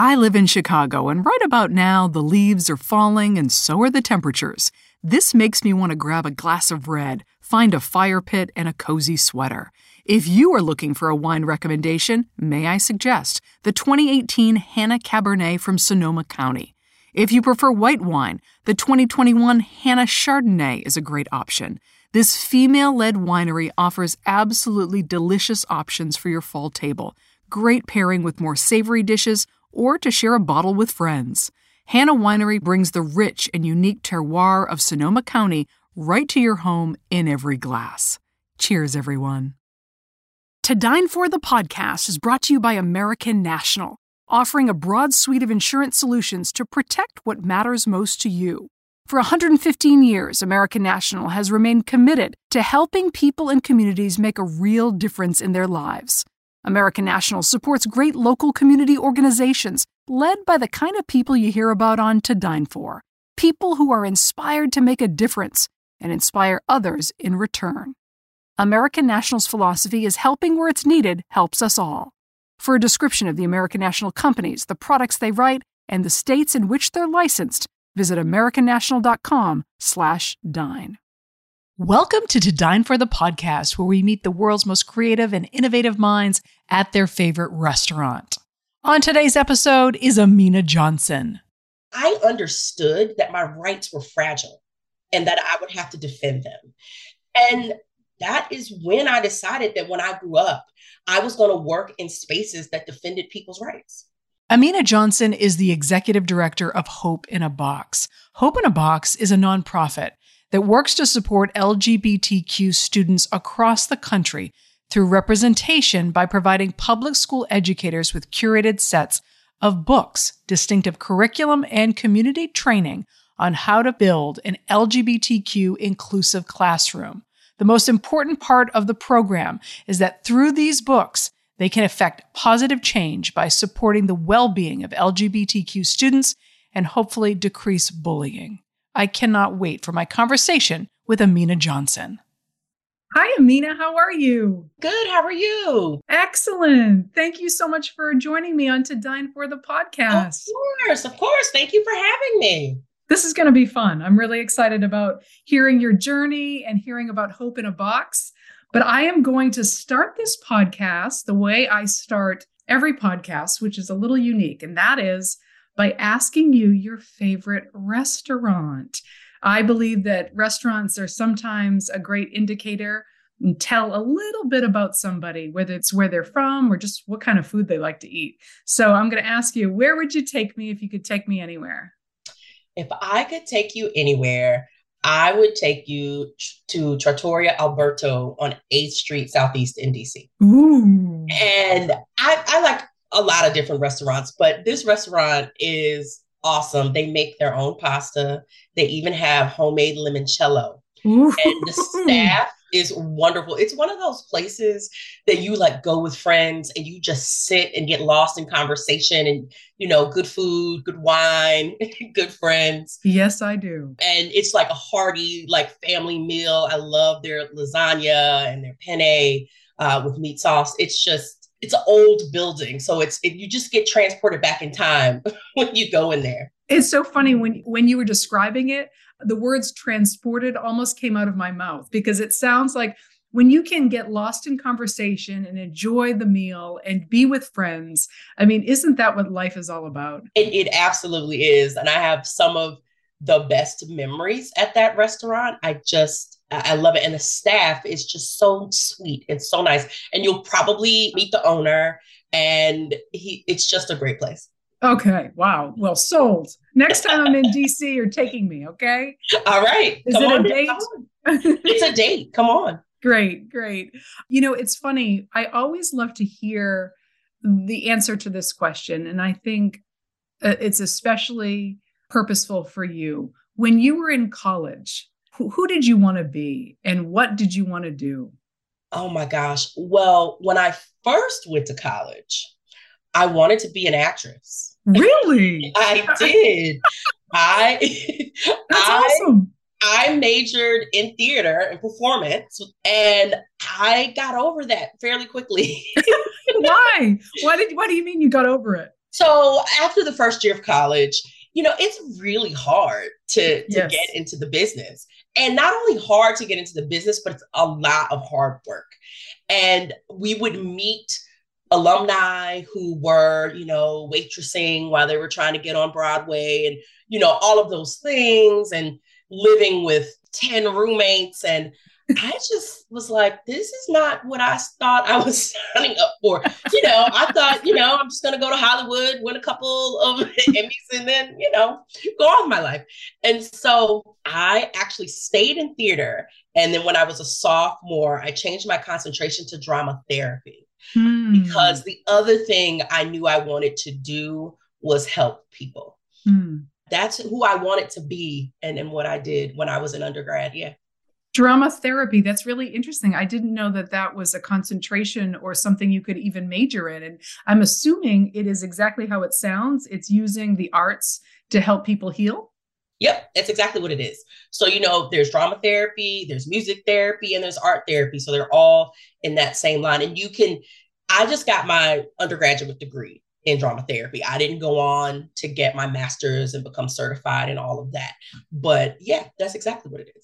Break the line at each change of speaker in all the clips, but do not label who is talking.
I live in Chicago, and right about now, the leaves are falling and so are the temperatures. This makes me want to grab a glass of red, find a fire pit, and a cozy sweater. If you are looking for a wine recommendation, may I suggest the 2018 Hanna Cabernet from Sonoma County. If you prefer white wine, the 2021 Hanna Chardonnay is a great option. This female led winery offers absolutely delicious options for your fall table. Great pairing with more savory dishes or to share a bottle with friends. Hanna Winery brings the rich and unique terroir of Sonoma County right to your home in every glass. Cheers, everyone. To Dine For the podcast is brought to you by American National, offering a broad suite of insurance solutions to protect what matters most to you. For 115 years, American National has remained committed to helping people and communities make a real difference in their lives. American National supports great local community organizations led by the kind of people you hear about on To Dine For people who are inspired to make a difference and inspire others in return. American National's philosophy is helping where it's needed helps us all. For a description of the American National companies, the products they write, and the states in which they're licensed, visit americannational.com/dine. Welcome to To Dine for the podcast, where we meet the world's most creative and innovative minds at their favorite restaurant. On today's episode is Amina Johnson.
I understood that my rights were fragile and that I would have to defend them. And that is when I decided that when I grew up, I was going to work in spaces that defended people's rights.
Amina Johnson is the executive director of Hope in a Box. Hope in a Box is a nonprofit that works to support LGBTQ students across the country through representation by providing public school educators with curated sets of books, distinctive curriculum, and community training on how to build an LGBTQ inclusive classroom. The most important part of the program is that through these books, they can effect positive change by supporting the well being of LGBTQ students and hopefully decrease bullying. I cannot wait for my conversation with Amina Johnson. Hi, Amina. How are you?
Good. How are you?
Excellent. Thank you so much for joining me on To Dine for the podcast.
Of course. Of course. Thank you for having me.
This is going to be fun. I'm really excited about hearing your journey and hearing about Hope in a Box. But I am going to start this podcast the way I start every podcast, which is a little unique, and that is by asking you your favorite restaurant. I believe that restaurants are sometimes a great indicator and tell a little bit about somebody, whether it's where they're from or just what kind of food they like to eat. So I'm going to ask you, where would you take me if you could take me anywhere?
If I could take you anywhere, I would take you to Trattoria Alberto on 8th Street, Southeast in DC.
Ooh.
And I, I like a lot of different restaurants, but this restaurant is awesome. They make their own pasta. They even have homemade limoncello. Ooh. And the staff is wonderful. It's one of those places that you like go with friends and you just sit and get lost in conversation and you know, good food, good wine, good friends.
Yes, I do.
And it's like a hearty like family meal. I love their lasagna and their penne uh, with meat sauce. It's just it's an old building, so it's it, you just get transported back in time when you go in there.
It's so funny when when you were describing it, the words transported almost came out of my mouth because it sounds like when you can get lost in conversation and enjoy the meal and be with friends. I mean, isn't that what life is all about?
It, it absolutely is. And I have some of the best memories at that restaurant. I just, I love it. And the staff is just so sweet and so nice. And you'll probably meet the owner and he, it's just a great place.
Okay. Wow. Well, sold. Next time I'm in DC, you're taking me. Okay.
All right.
Is Come it on, a date?
it's a date. Come on.
Great. Great. You know, it's funny. I always love to hear the answer to this question. And I think uh, it's especially purposeful for you. When you were in college, who, who did you want to be and what did you want to do?
Oh my gosh. Well, when I first went to college, I wanted to be an actress.
Really?
I did. I
That's I, awesome.
I majored in theater and performance and I got over that fairly quickly.
why? Why did why do you mean you got over it?
So after the first year of college, you know, it's really hard to, to yes. get into the business. And not only hard to get into the business, but it's a lot of hard work. And we would meet alumni who were, you know, waitressing while they were trying to get on Broadway and, you know, all of those things and living with 10 roommates and I just was like, this is not what I thought I was signing up for. You know, I thought, you know, I'm just going to go to Hollywood, win a couple of Emmys, and then, you know, go on with my life. And so I actually stayed in theater. And then when I was a sophomore, I changed my concentration to drama therapy hmm. because the other thing I knew I wanted to do was help people. Hmm. That's who I wanted to be and, and what I did when I was an undergrad. Yeah
drama therapy that's really interesting i didn't know that that was a concentration or something you could even major in and i'm assuming it is exactly how it sounds it's using the arts to help people heal
Yep, that's exactly what it is. So, you know, there's drama therapy, there's music therapy, and there's art therapy. So they're all in that same line. And you can, I just got my undergraduate degree in drama therapy. I didn't go on to get my master's and become certified and all of that. But yeah, that's exactly what it is.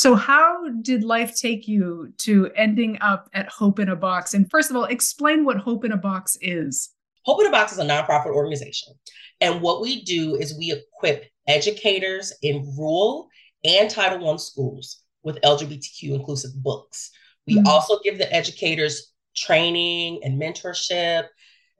So, how did life take you to ending up at Hope in a Box? And first of all, explain what Hope in a Box is.
Hope in a Box is a nonprofit organization. And what we do is we equip educators in rural and Title I schools with LGBTQ inclusive books. We mm-hmm. also give the educators training and mentorship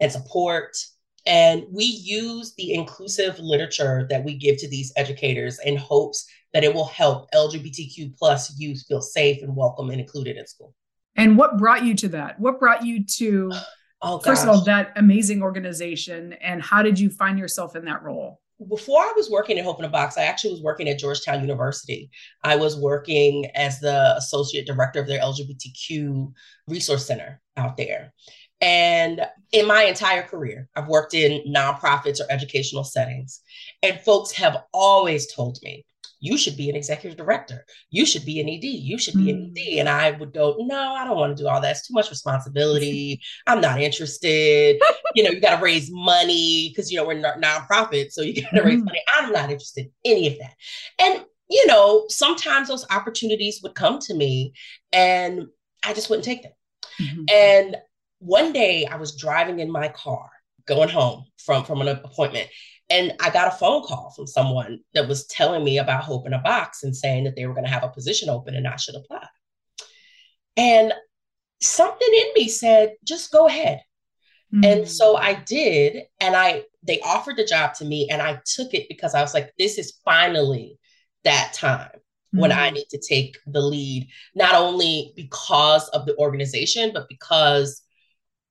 and support. And we use the inclusive literature that we give to these educators in hopes that it will help LGBTQ plus youth feel safe and welcome and included in school.
And what brought you to that? What brought you to, oh, first of all, that amazing organization? And how did you find yourself in that role?
Before I was working at Hope in a Box, I actually was working at Georgetown University. I was working as the associate director of their LGBTQ resource center out there. And in my entire career, I've worked in nonprofits or educational settings. And folks have always told me you should be an executive director. You should be an ED. You should be an ED. Hmm. And I would go, no, I don't want to do all that. It's too much responsibility. I'm not interested. you know, you got to raise money because, you know, we're not nonprofit. So you got to mm. raise hmm. money. I'm not interested in any of that. And, you know, sometimes those opportunities would come to me and I just wouldn't take them. Mm-hmm. And one day I was driving in my car going home from, from an appointment and I got a phone call from someone that was telling me about Hope in a Box and saying that they were going to have a position open and I should apply. And something in me said, just go ahead. Mm-hmm. And so I did. And I they offered the job to me and I took it because I was like, this is finally that time mm-hmm. when I mm. need to take the lead, not only because of the organization, but because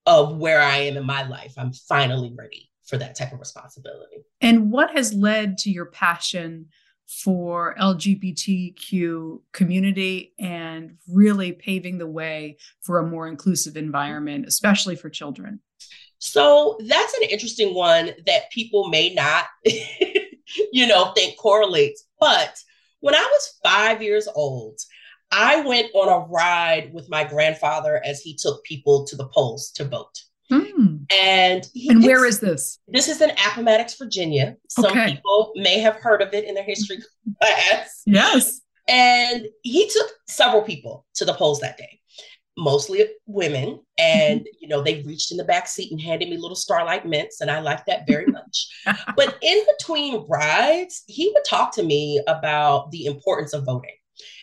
of where I am in my life. I'm finally ready for that type of responsibility.
And what has led to your passion for LGBTQ community and really paving the way for a more inclusive environment, especially for children?
So that's an interesting one that people may not, you know, think correlates. But when I was five years old, I went on a ride with my grandfather as he took people to the polls to vote. Mm. And
and where is this?
This is in Appomattox, Virginia. Some okay. people may have heard of it in their history class.
Yes.
And he took several people to the polls that day. mostly women. And, mm-hmm. you know, they reached in the back seat and handed me little starlight mints. And I liked that very much. but in between rides, he would talk to me about the importance of voting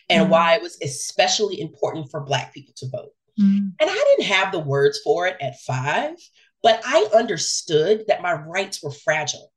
and mm-hmm. why it was especially important for Black people to vote. Mm-hmm. And I didn't have the words for it at five, but I understood that my rights were fragile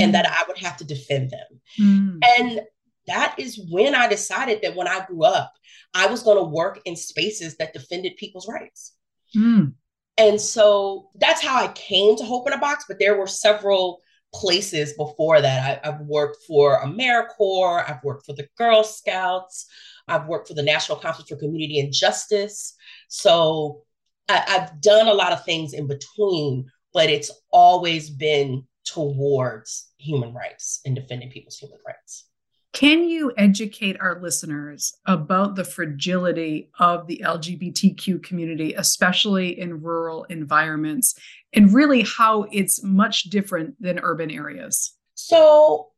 and mm. that I would have to defend them. Mm. And that is when I decided that when I grew up, I was going to work in spaces that defended people's rights. Mm. And so that's how I came to Hope in a Box. But there were several places before that. I, have worked for AmeriCorps, I've worked for the Girl Scouts, I've worked for the National Conference for Community and Justice. So I, I've done a lot of things in between, but it's always been towards human rights and defending people's human rights.
Can you educate our listeners about the fragility of the LGBTQ community, especially in rural environments, and really how it's much different than urban areas?
So,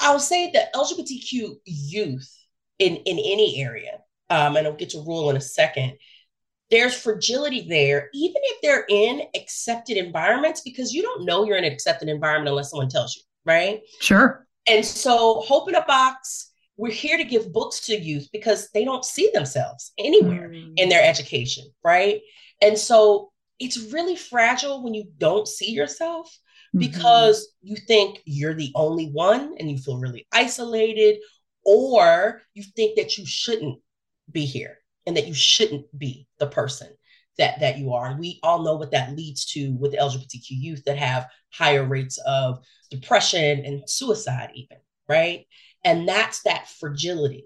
I'll say that LGBTQ youth in, in any area, um, and I'll get to rule in a second, there's fragility there, even if they're in accepted environments, because you don't know you're in an accepted environment unless someone tells you, right?
Sure.
And so, Hope in a Box, we're here to give books to youth because they don't see themselves anywhere mm. in their education, right? And so, it's really fragile when you don't see yourself mm-hmm. because you think you're the only one and you feel really isolated, or you think that you shouldn't be here and that you shouldn't be the person that that you are. And we all know what that leads to with lgbtq youth that have higher rates of depression and suicide even right? And that's that fragility.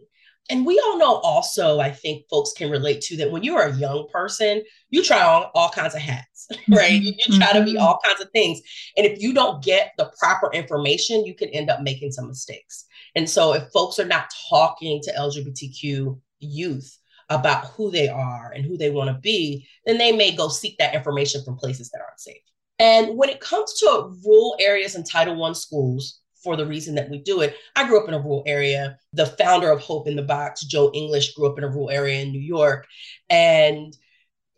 And we all know also i think folks can relate to that when you're a young person you try on all kinds of hats right? You, you try to be mm-hmm. all kinds of things. And if you don't get the proper information you can end up making some mistakes and so if folks are not talking to lgbtq youth about who they are and who they want to be, then they may go seek that information from places that aren't safe. And when it comes to rural areas and Title I schools, for the reason that we do it, I grew up in a rural area. The founder of Hope in the Box, Joe English, grew up in a rural area in New York. And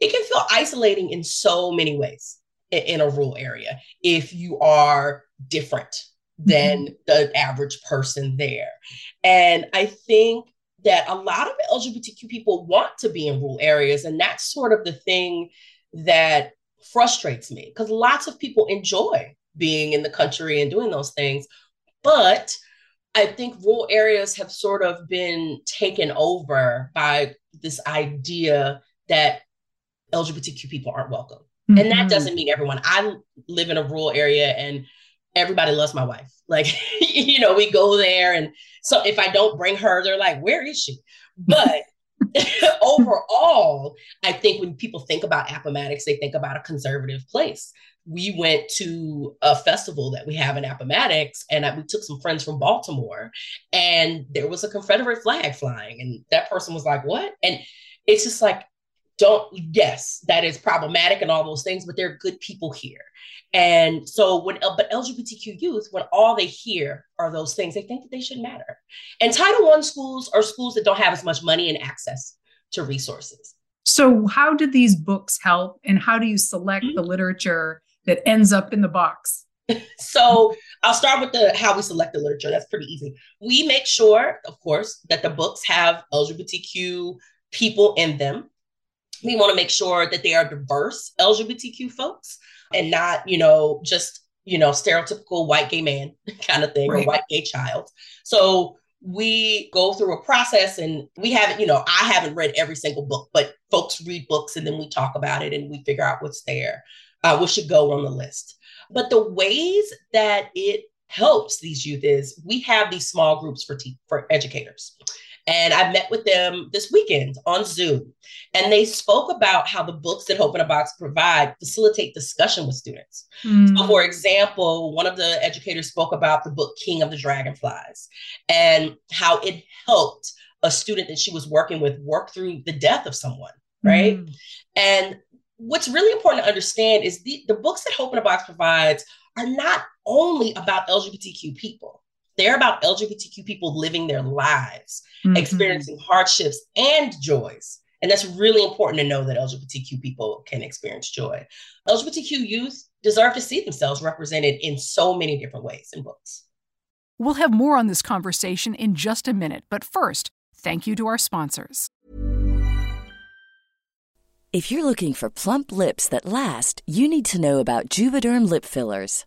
it can feel isolating in so many ways in a rural area if you are different than mm-hmm. the average person there. And I think that a lot of LGBTQ people want to be in rural areas. And that's sort of the thing that frustrates me because lots of people enjoy being in the country and doing those things. But I think rural areas have sort of been taken over by this idea that LGBTQ people aren't welcome. Mm-hmm. And that mm-hmm. doesn't mean everyone. I live in a rural area and everybody loves my wife. Like, you know, we go there and so if I don't bring her, they're like, where is she? But overall, I think when people think about Appomattox, they think about a conservative place. We went to a festival that we have in Appomattox, and I, we took some friends from Baltimore, and there was a Confederate flag flying, and that person was like, "What?" And it's just like, don't. Yes, that is problematic and all those things, but there are good people here. And so when but LGBTQ youth, when all they hear are those things, they think that they should matter. And Title One schools are schools that don't have as much money and access to resources.
So how did these books help and how do you select mm-hmm. the literature that ends up in the box?
so I'll start with the how we select the literature. That's pretty easy. We make sure, of course, that the books have LGBTQ people in them. We want to make sure that they are diverse LGBTQ folks and not, you know, just, you know, stereotypical white gay man kind of thing right. or white gay child. So we go through a process and we haven't, you know, I haven't read every single book, but folks read books and then we talk about it and we figure out what's there, uh, what should go on the list. But the ways that it helps these youth is we have these small groups for te- for educators. And I met with them this weekend on Zoom. And they spoke about how the books that Hope in a Box provide facilitate discussion with students. Mm. So for example, one of the educators spoke about the book King of the Dragonflies and how it helped a student that she was working with work through the death of someone, right? Mm. And what's really important to understand is the, the books that Hope in a Box provides are not only about LGBTQ people. They're about LGBTQ people living their lives, mm-hmm. experiencing hardships and joys And that's really important to know that LGBTQ people can experience joy. LGBTQ youth deserve to see themselves represented in so many different ways in books.
We'll have more on this conversation in just a minute, but first, thank you to our sponsors.
If you're looking for plump lips that last, you need to know about Juvederm lip fillers.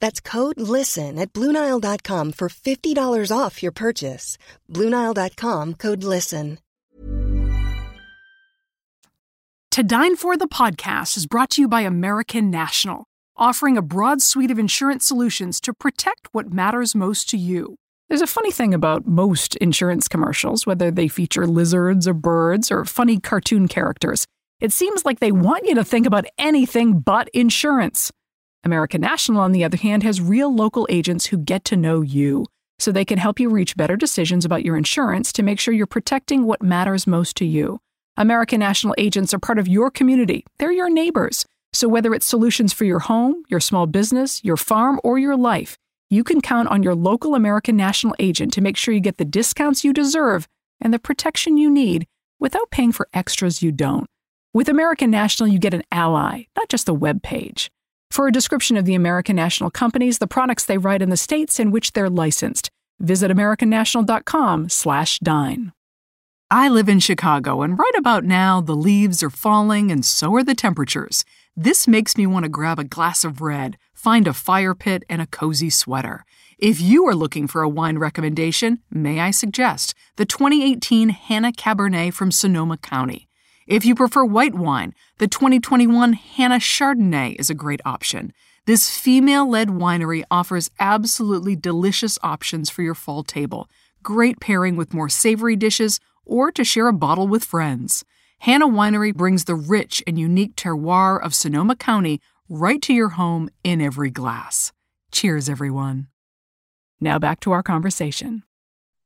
That's code LISTEN at Bluenile.com for $50 off your purchase. Bluenile.com code LISTEN.
To Dine For the podcast is brought to you by American National, offering a broad suite of insurance solutions to protect what matters most to you. There's a funny thing about most insurance commercials, whether they feature lizards or birds or funny cartoon characters. It seems like they want you to think about anything but insurance. American National, on the other hand, has real local agents who get to know you, so they can help you reach better decisions about your insurance to make sure you're protecting what matters most to you. American National agents are part of your community, they're your neighbors. So whether it's solutions for your home, your small business, your farm, or your life, you can count on your local American National agent to make sure you get the discounts you deserve and the protection you need without paying for extras you don't. With American National, you get an ally, not just a web page. For a description of the American National companies, the products they write in the states in which they're licensed, visit americannational.com/dine. I live in Chicago, and right about now the leaves are falling and so are the temperatures. This makes me want to grab a glass of red, find a fire pit, and a cozy sweater. If you are looking for a wine recommendation, may I suggest the 2018 Hanna Cabernet from Sonoma County. If you prefer white wine, the 2021 Hanna Chardonnay is a great option. This female led winery offers absolutely delicious options for your fall table. Great pairing with more savory dishes or to share a bottle with friends. Hanna Winery brings the rich and unique terroir of Sonoma County right to your home in every glass. Cheers, everyone. Now back to our conversation.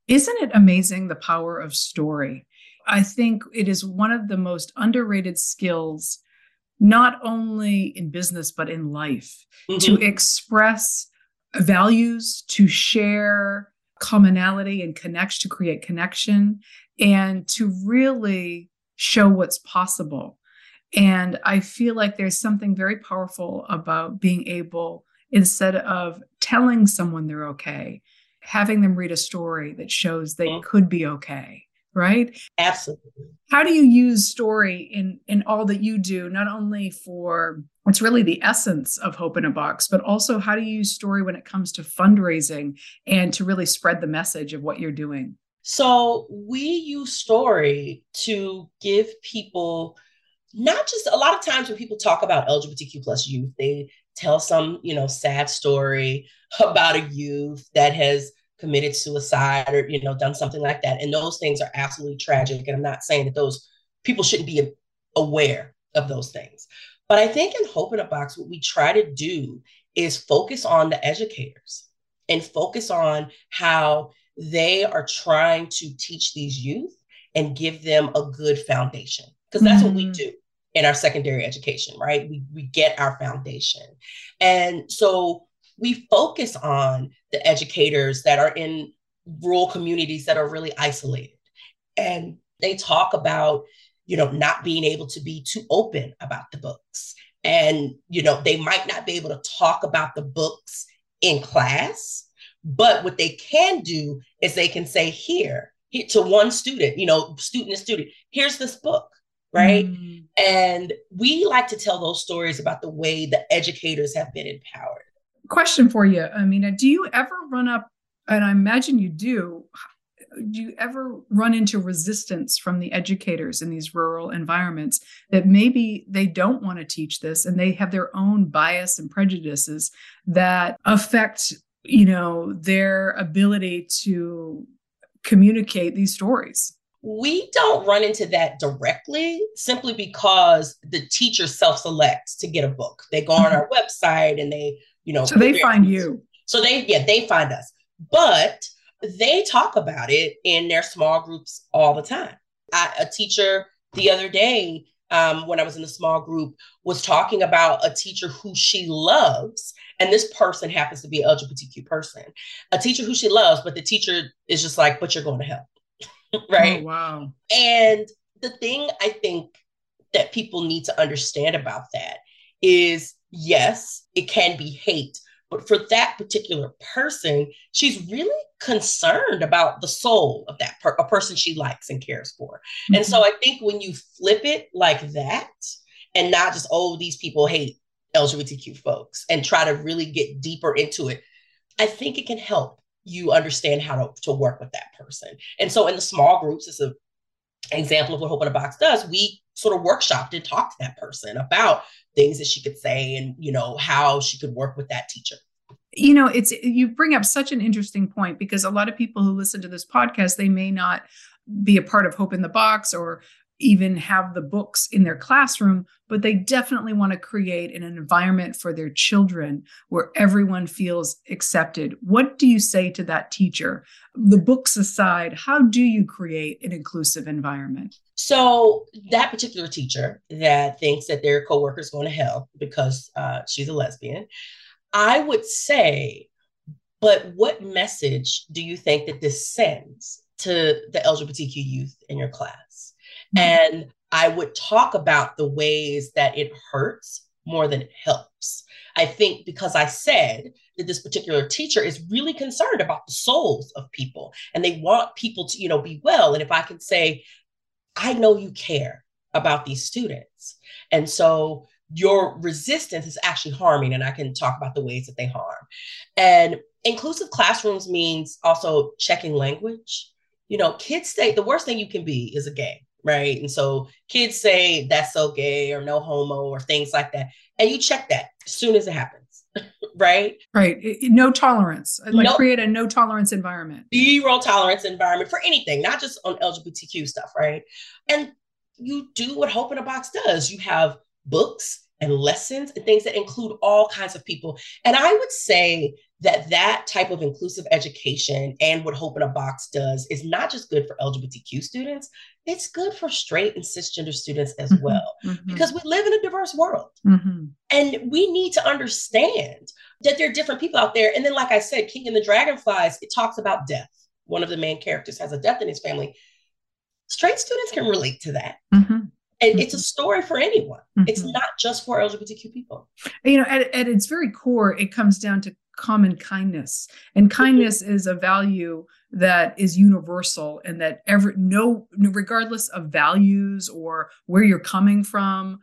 Isn't it amazing the power of story? I think it is one of the most underrated skills, not only in business, but in life, mm-hmm. to express values, to share commonality and connection, to create connection, and to really show what's possible. And I feel like there's something very powerful about being able, instead of telling someone they're okay, having them read a story that shows they mm-hmm. could be okay right?
Absolutely.
How do you use story in in all that you do not only for it's really the essence of hope in a box but also how do you use story when it comes to fundraising and to really spread the message of what you're doing?
So we use story to give people not just a lot of times when people talk about lgbtq plus youth they tell some you know sad story about a youth that has committed suicide or you know done something like that and those things are absolutely tragic and i'm not saying that those people shouldn't be aware of those things but i think in hope in a box what we try to do is focus on the educators and focus on how they are trying to teach these youth and give them a good foundation because that's mm-hmm. what we mm-hmm. do in our secondary education, right? We, we get our foundation. And so we focus on the educators that are in rural communities that are really isolated. And they talk about, you know, not being able to be too open about the books. And, you know, they might not be able to talk about the books in class, but what they can do is they can say, here, here to one student, you know, student to student, here's this book right? Mm. And we like to tell those stories about the way the educators have been empowered.
Question for you, Amina, do you ever run up, and I imagine you do, do you ever run into resistance from the educators in these rural environments that maybe they don't want to teach this and they have their own bias and prejudices that affect you know their ability to communicate these stories
we don't run into that directly simply because the teacher self-selects to get a book. They go on mm-hmm. our website and they, you know,
so they find you.
So they, yeah, they find us. But they talk about it in their small groups all the time. I, a teacher the other day, um, when I was in a small group, was talking about a teacher who she loves. And this person happens to be an LGBTQ person, a teacher who she loves, but the teacher is just like, but you're going to hell. right?
Oh, wow.
And the thing I think that people need to understand about that is yes, it can be hate, but for that particular person, she's really concerned about the soul of that per- a person she likes and cares for. Mm-hmm. And so mm-hmm. I think when you flip it like that and not just oh these people hate LGBTQ folks and try to really get deeper into it, I think it can help you understand how to, to work with that person. And so in the small groups, it's a example of what Hope in a Box does. We sort of workshopped and talked to that person about things that she could say and you know how she could work with that teacher.
You know it's you bring up such an interesting point because a lot of people who listen to this podcast they may not be a part of hope in the box or even have the books in their classroom, but they definitely want to create an environment for their children where everyone feels accepted. What do you say to that teacher? The books aside, how do you create an inclusive environment?
So, that particular teacher that thinks that their coworker is going to hell because uh, she's a lesbian, I would say, but what message do you think that this sends to the LGBTQ youth in your class? And I would talk about the ways that it hurts more than it helps. I think because I said that this particular teacher is really concerned about the souls of people and they want people to, you know, be well. And if I can say, I know you care about these students. And so your resistance is actually harming. And I can talk about the ways that they harm. And inclusive classrooms means also checking language. You know, kids say the worst thing you can be is a gay right? And so kids say that's so gay or no homo or things like that. And you check that as soon as it happens, right?
Right. No tolerance. Uh, like no, create a no tolerance environment.
Zero tolerance environment for anything, not just on LGBTQ stuff, right? And you do what Hope in a Box does. You have books and lessons and things that include all kinds of people. And I would say that that type of inclusive education and what Hope in a Box does is not just good for LGBTQ students, it's good for straight and cisgender students as mm-hmm, well, mm-hmm. because we live in a diverse world. Mm-hmm. And we need to understand that there are different people out there. And then, like I said, King and the Dragonflies, it talks about death. One of the main characters has a death in his family. Straight students can relate to that. Mm-hmm. And it's a mm-hmm. story for anyone. It's mm-hmm. not just for LGBTQ people.
You know, at, at its very core, it comes down to common kindness. And kindness is a value that is universal and that every no regardless of values or where you're coming from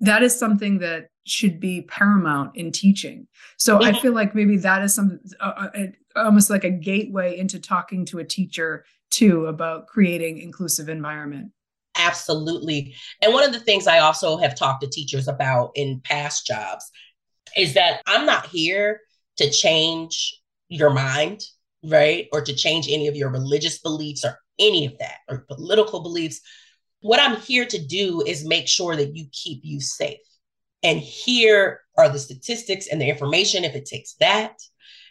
that is something that should be paramount in teaching. So i feel like maybe that is some uh, uh, almost like a gateway into talking to a teacher too about creating inclusive environment.
Absolutely. And one of the things i also have talked to teachers about in past jobs is that i'm not here to change your mind right? Or to change any of your religious beliefs or any of that or political beliefs. What I'm here to do is make sure that you keep you safe. And here are the statistics and the information if it takes that.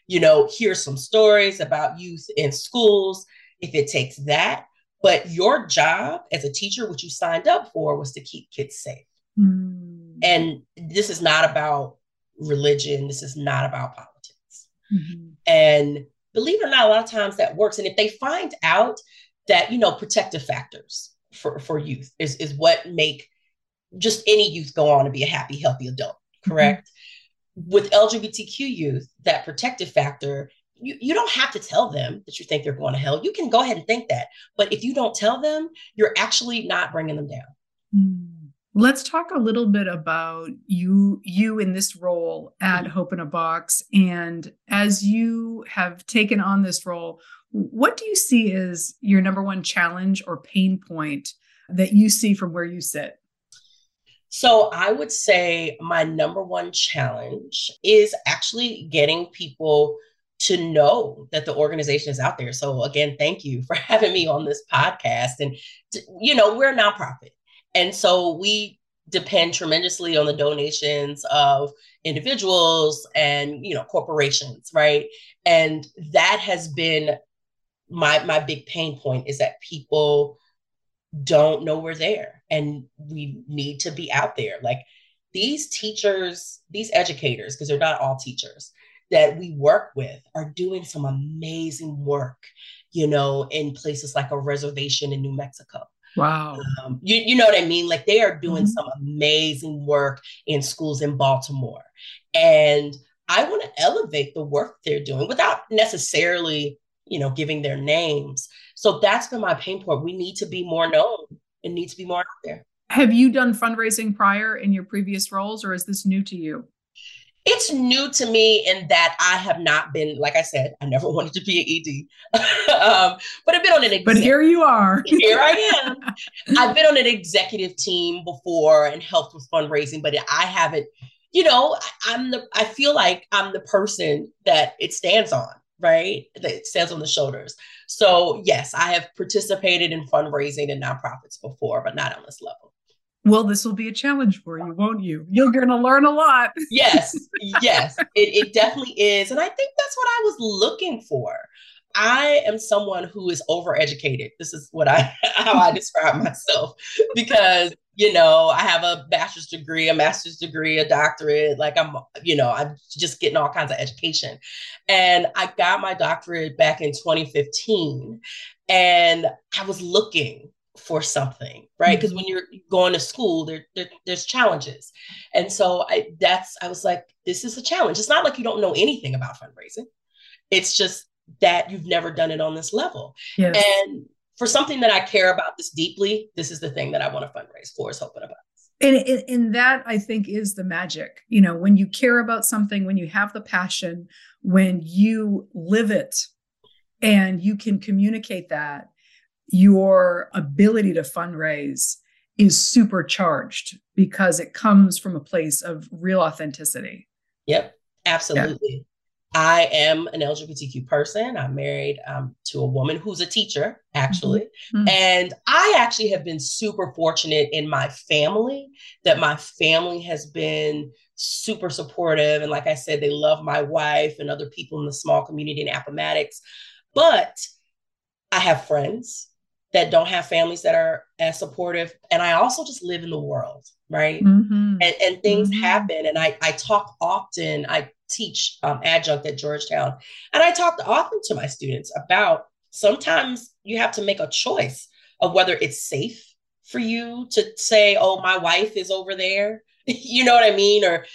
You know, here's some stories about youth in schools if it takes that. But your job as a teacher, what you signed up for was to keep kids safe. Mm. And this is not about religion. This is not about politics. Mm-hmm. And believe it or not, a lot of times that works. And if they find out that, you know, protective factors for, for youth is, is what make just any youth go on to be a happy, healthy adult, mm-hmm. correct? Mm-hmm. With LGBTQ youth, that protective factor, you, you don't have to tell them that you think they're going to hell. You can go ahead and think that. But if you don't tell them, you're actually not bringing them down.
Mm-hmm. Let's talk a little bit about you you in this role at mm-hmm. Hope in a Box and as you have taken on this role, what do you see as your number one challenge or pain point that you see from where you sit?
So, I would say my number one challenge is actually getting people to know that the organization is out there. So, again, thank you for having me on this podcast. And, you know, we're a nonprofit. And so we depend tremendously on the donations of individuals and you know corporations right? And that has been my my big pain point is that people don't know we're there and we need to be out there. Like these teachers these educators because they're not all teachers that we work with are doing some amazing work you know in places like a reservation in new mexico
Wow.
Um, you, you know what I mean? Like they are doing mm-hmm. some amazing work in schools in Baltimore. And I want to elevate the work they're doing without necessarily, you know, giving their names. So that's been my pain point. We need to be more known. and need to be more out there.
Have you done fundraising prior in your previous roles, or is this new to you?
It's new to me in that I have not been, like I said, I never wanted to be an ED, um, but I've been on an.
Exec- but here you are.
here I am. I've been on an executive team before and helped with fundraising, but I haven't. You know, I, I'm the. I feel like I'm the person that it stands on, right? That it stands on the shoulders. So yes, I have participated in fundraising and nonprofits before, but not on this level
well, this will be a challenge for you, won't you? You're going to learn a lot.
yes, yes, it, it definitely is. And I think that's what I was looking for. I am someone who is overeducated. This is what I how I describe myself because you know I have a bachelor's degree, a master's degree, a doctorate. Like I'm, you know, I'm just getting all kinds of education, and I got my doctorate back in 2015, and I was looking for something right? Because mm-hmm. when you're going to school there, there, there's challenges. And so i that's i was like this is a challenge. It's not like you don't know anything about fundraising. It's just that you've never done it on this level. Yes. and for something that i care about this deeply this is the thing that i want to fundraise for is hoping about
and, and, and that i think is the magic. You know when you care about something when you have the passion when you live it and you can communicate that your ability to fundraise is supercharged because it comes from a place of real authenticity.
Yep, absolutely. Yeah. I am an LGBTQ person. I'm married um, to a woman who's a teacher, actually. Mm-hmm. mm-hmm. And I actually have been super fortunate in my family that my family has been super supportive. And like I said, they love my wife and other people in the small community in Appomattox. But I have friends that don't have families that are as supportive. And I also just live in the world, right? Mm-hmm. And, and things mm-hmm. happen. And I, I talk often, I teach um, adjunct at Georgetown, and I talk often to my students about sometimes you have to make a choice of whether it's safe for you to say, oh, my wife is over there. you know what I mean? Or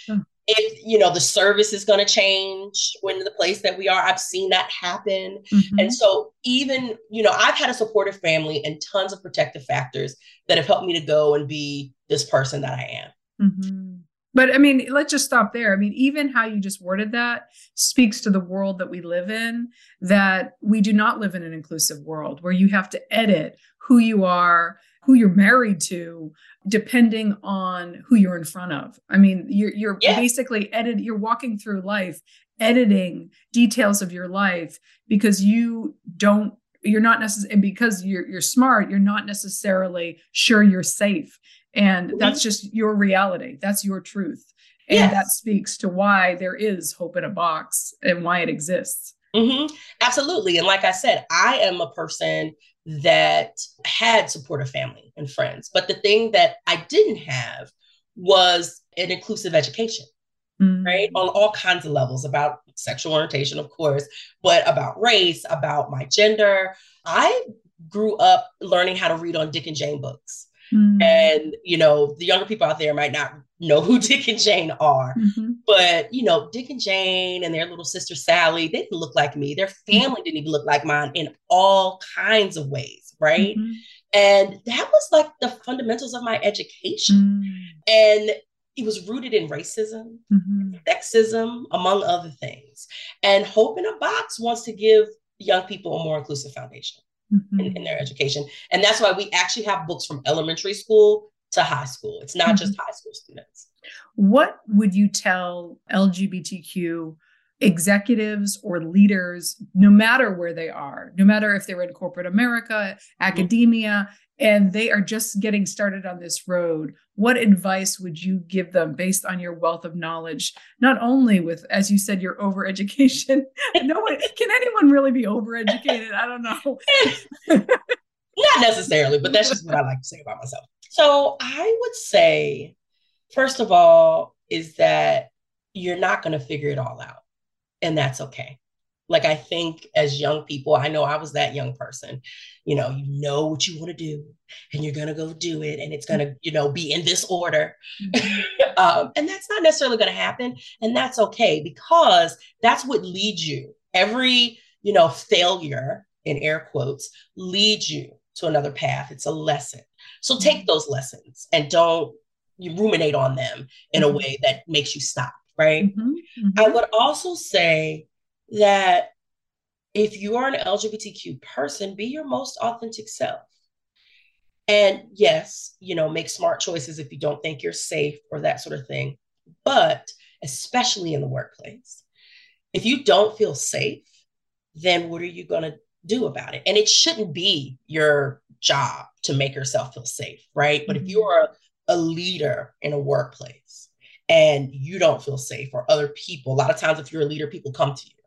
if you know the service is going to change when the place that we are i've seen that happen mm-hmm. and so even you know i've had a supportive family and tons of protective factors that have helped me to go and be this person that i am
mm-hmm. but i mean let's just stop there i mean even how you just worded that speaks to the world that we live in that we do not live in an inclusive world where you have to edit who you are who you're married to depending on who you're in front of. I mean, you're you're yeah. basically edit you're walking through life editing details of your life because you don't you're not necessarily because you're you're smart, you're not necessarily sure you're safe. And mm-hmm. that's just your reality. That's your truth. And yes. that speaks to why there is hope in a box and why it exists.
Mm-hmm. Absolutely. And like I said, I am a person that had supportive family and friends. But the thing that I didn't have was an inclusive education, mm-hmm. right? On all kinds of levels about sexual orientation, of course, but about race, about my gender. I grew up learning how to read on Dick and Jane books. Mm-hmm. And, you know, the younger people out there might not know who Dick and Jane are, mm-hmm. but, you know, Dick and Jane and their little sister Sally, they didn't look like me. Their mm-hmm. family didn't even look like mine in all kinds of ways, right? Mm-hmm. And that was like the fundamentals of my education. Mm. And it was rooted in racism, mm-hmm. sexism, among other things. And Hope in a Box wants to give young people a more inclusive foundation mm-hmm. in, in, their education. And that's why we actually have books from elementary school to high school. It's not mm-hmm. just high school students.
What would you tell LGBTQ executives or leaders, no matter where they are, no matter if they're in corporate America, mm-hmm. academia, and they are just getting started on this road, what advice would you give them based on your wealth of knowledge? Not only with, as you said, your overeducation. no one can anyone really be overeducated? I don't know.
Not necessarily, but that's just what I like to say about myself. So I would say, first of all, is that you're not going to figure it all out and that's okay. Like I think as young people, I know I was that young person. You know, you know what you want to do, and you're gonna go do it, and it's gonna, you know, be in this order. Mm-hmm. um, and that's not necessarily gonna happen, and that's okay because that's what leads you. Every, you know, failure in air quotes leads you to another path. It's a lesson. So take mm-hmm. those lessons and don't you ruminate on them in a mm-hmm. way that makes you stop right? Mm-hmm, mm-hmm. I would also say that if you are an LGBTQ person, be your most authentic self. And yes, you know, make smart choices if you don't think you're safe or that sort of thing. But especially in the workplace, if you don't feel safe, then what are you going to do about it? And it shouldn't be your job to make yourself feel safe, right? But if mm-hmm. you're a, a leader in a workplace and you don't feel safe or other people, a lot of times if you're a leader, people come to you,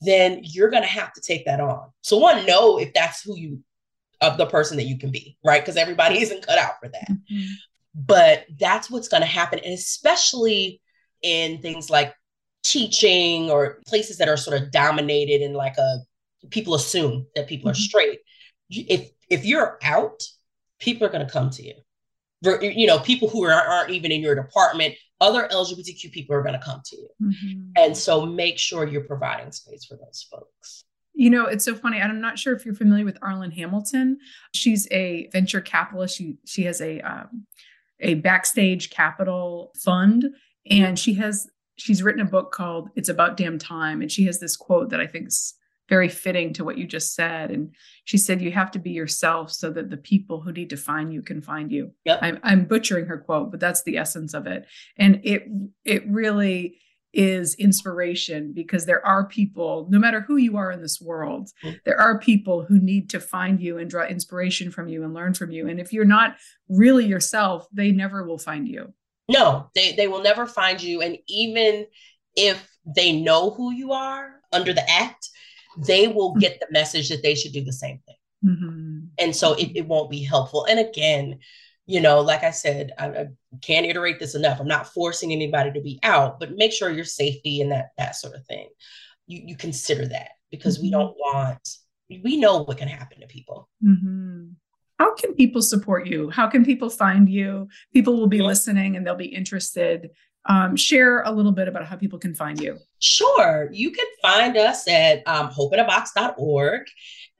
then you're going to have to take that on. So one, know if that's who you, of the person that you can be, right? Because everybody isn't cut out for that. Mm-hmm. But that's what's going to happen. And especially in things like teaching or places that are sort of dominated and like a people assume that people mm-hmm. are straight. If if you're out, people are going to come to you. You know, people who are, aren't even in your department other LGBTQ people are going to come to you. Mm-hmm. And so make sure you're providing space for those folks.
You know, it's so funny. I'm not sure if you're familiar with Arlan Hamilton. She's a venture capitalist. She she has a um, a backstage capital fund, and she has she's written a book called "It's About Damn Time," and she has this quote that I think is very fitting to what you just said. And she said, You have to be yourself so that the people who need to find you can find you. Yep. I'm, I'm butchering her quote, but that's the essence of it. And it it really is inspiration because there are people, no matter who you are in this world, mm-hmm. there are people who need to find you and draw inspiration from you and learn from you. And if you're not really yourself, they never will find you.
No, they, they will never find you. And even if they know who you are under the act, they will mm-hmm. get the message that they should do the same thing. Mm-hmm. And so it, it won't be helpful. And again, you know, like I said, I, I, can't iterate this enough. I'm not forcing anybody to be out, but make sure your safety and that that sort of thing. You you consider that because mm-hmm. we don't want. We know what can happen to people.
Mm-hmm. How can people support you? How can people find you? People will be mm-hmm. listening and they'll be interested um, share a little bit about how people can find you.
Sure. You can find us at um, hopeinabox.org.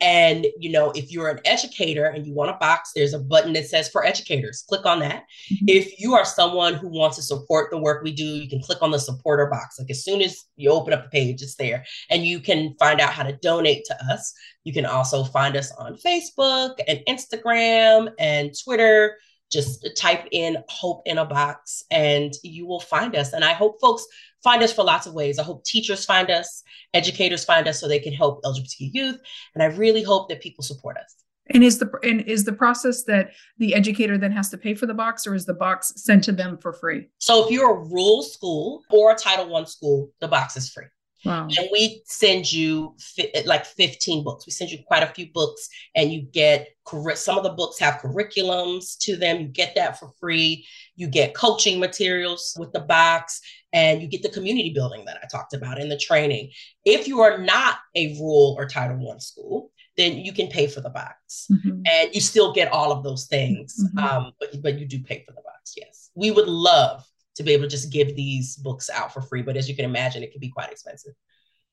And, you know, if you're an educator and you want a box, there's a button that says for educators. Click on that. Mm-hmm. If you are someone who wants to support the work we do, you can click on the supporter box. Like as soon as you open up the page, it's there. And you can find out how to donate to us. You can also find us on Facebook and Instagram and Twitter just type in hope in a box and you will find us. And I hope folks find us for lots of ways. I hope teachers find us, educators find us so they can help LGBTQ youth. And I really hope that people support us.
And is the and is the process that the educator then has to pay for the box, or is the box sent to them for free?
So if you're a rural school or a Title One school, the box is free. Wow. And we send you fi- like 15 books. We send you quite a few books, and you get some of the books have curriculums to them. You get that for free. You get coaching materials with the box, and you get the community building that I talked about in the training. If you are not a rural or Title One school, then you can pay for the box, mm-hmm. and you still get all of those things. Mm-hmm. Um, but but you do pay for the box. Yes, we would love to be able to just give these books out for free. But as you can imagine, it can be quite expensive.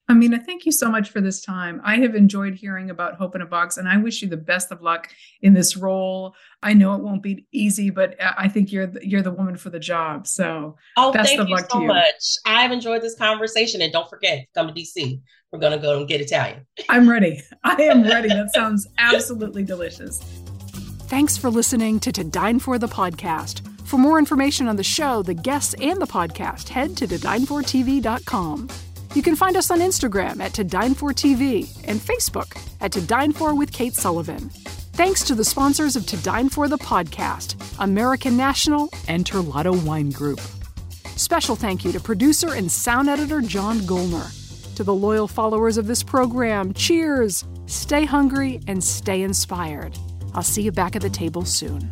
Amina, thank you so much for this time. I have enjoyed hearing about Hope in a Box, and I wish you the best of luck in this role. I know it won't be easy, but I think you're the, you're the woman for the job. So,
oh, best of luck so to you. much. I've enjoyed this conversation, and don't forget, come to DC. We're gonna go and get Italian.
I'm ready. I am ready. That sounds absolutely delicious.
Thanks for listening to To Dine For the podcast. For more information on the show, the guests, and the podcast, head to todinefortv.com. You can find us on Instagram at To Dine For TV and Facebook at To Dine For with Kate Sullivan. Thanks to the sponsors of To Dine For the podcast, American National and Terlato Wine Group. Special thank you to producer and sound editor John Golner. To the loyal followers of this program, cheers! Stay hungry and stay inspired. I'll see you back at the table soon.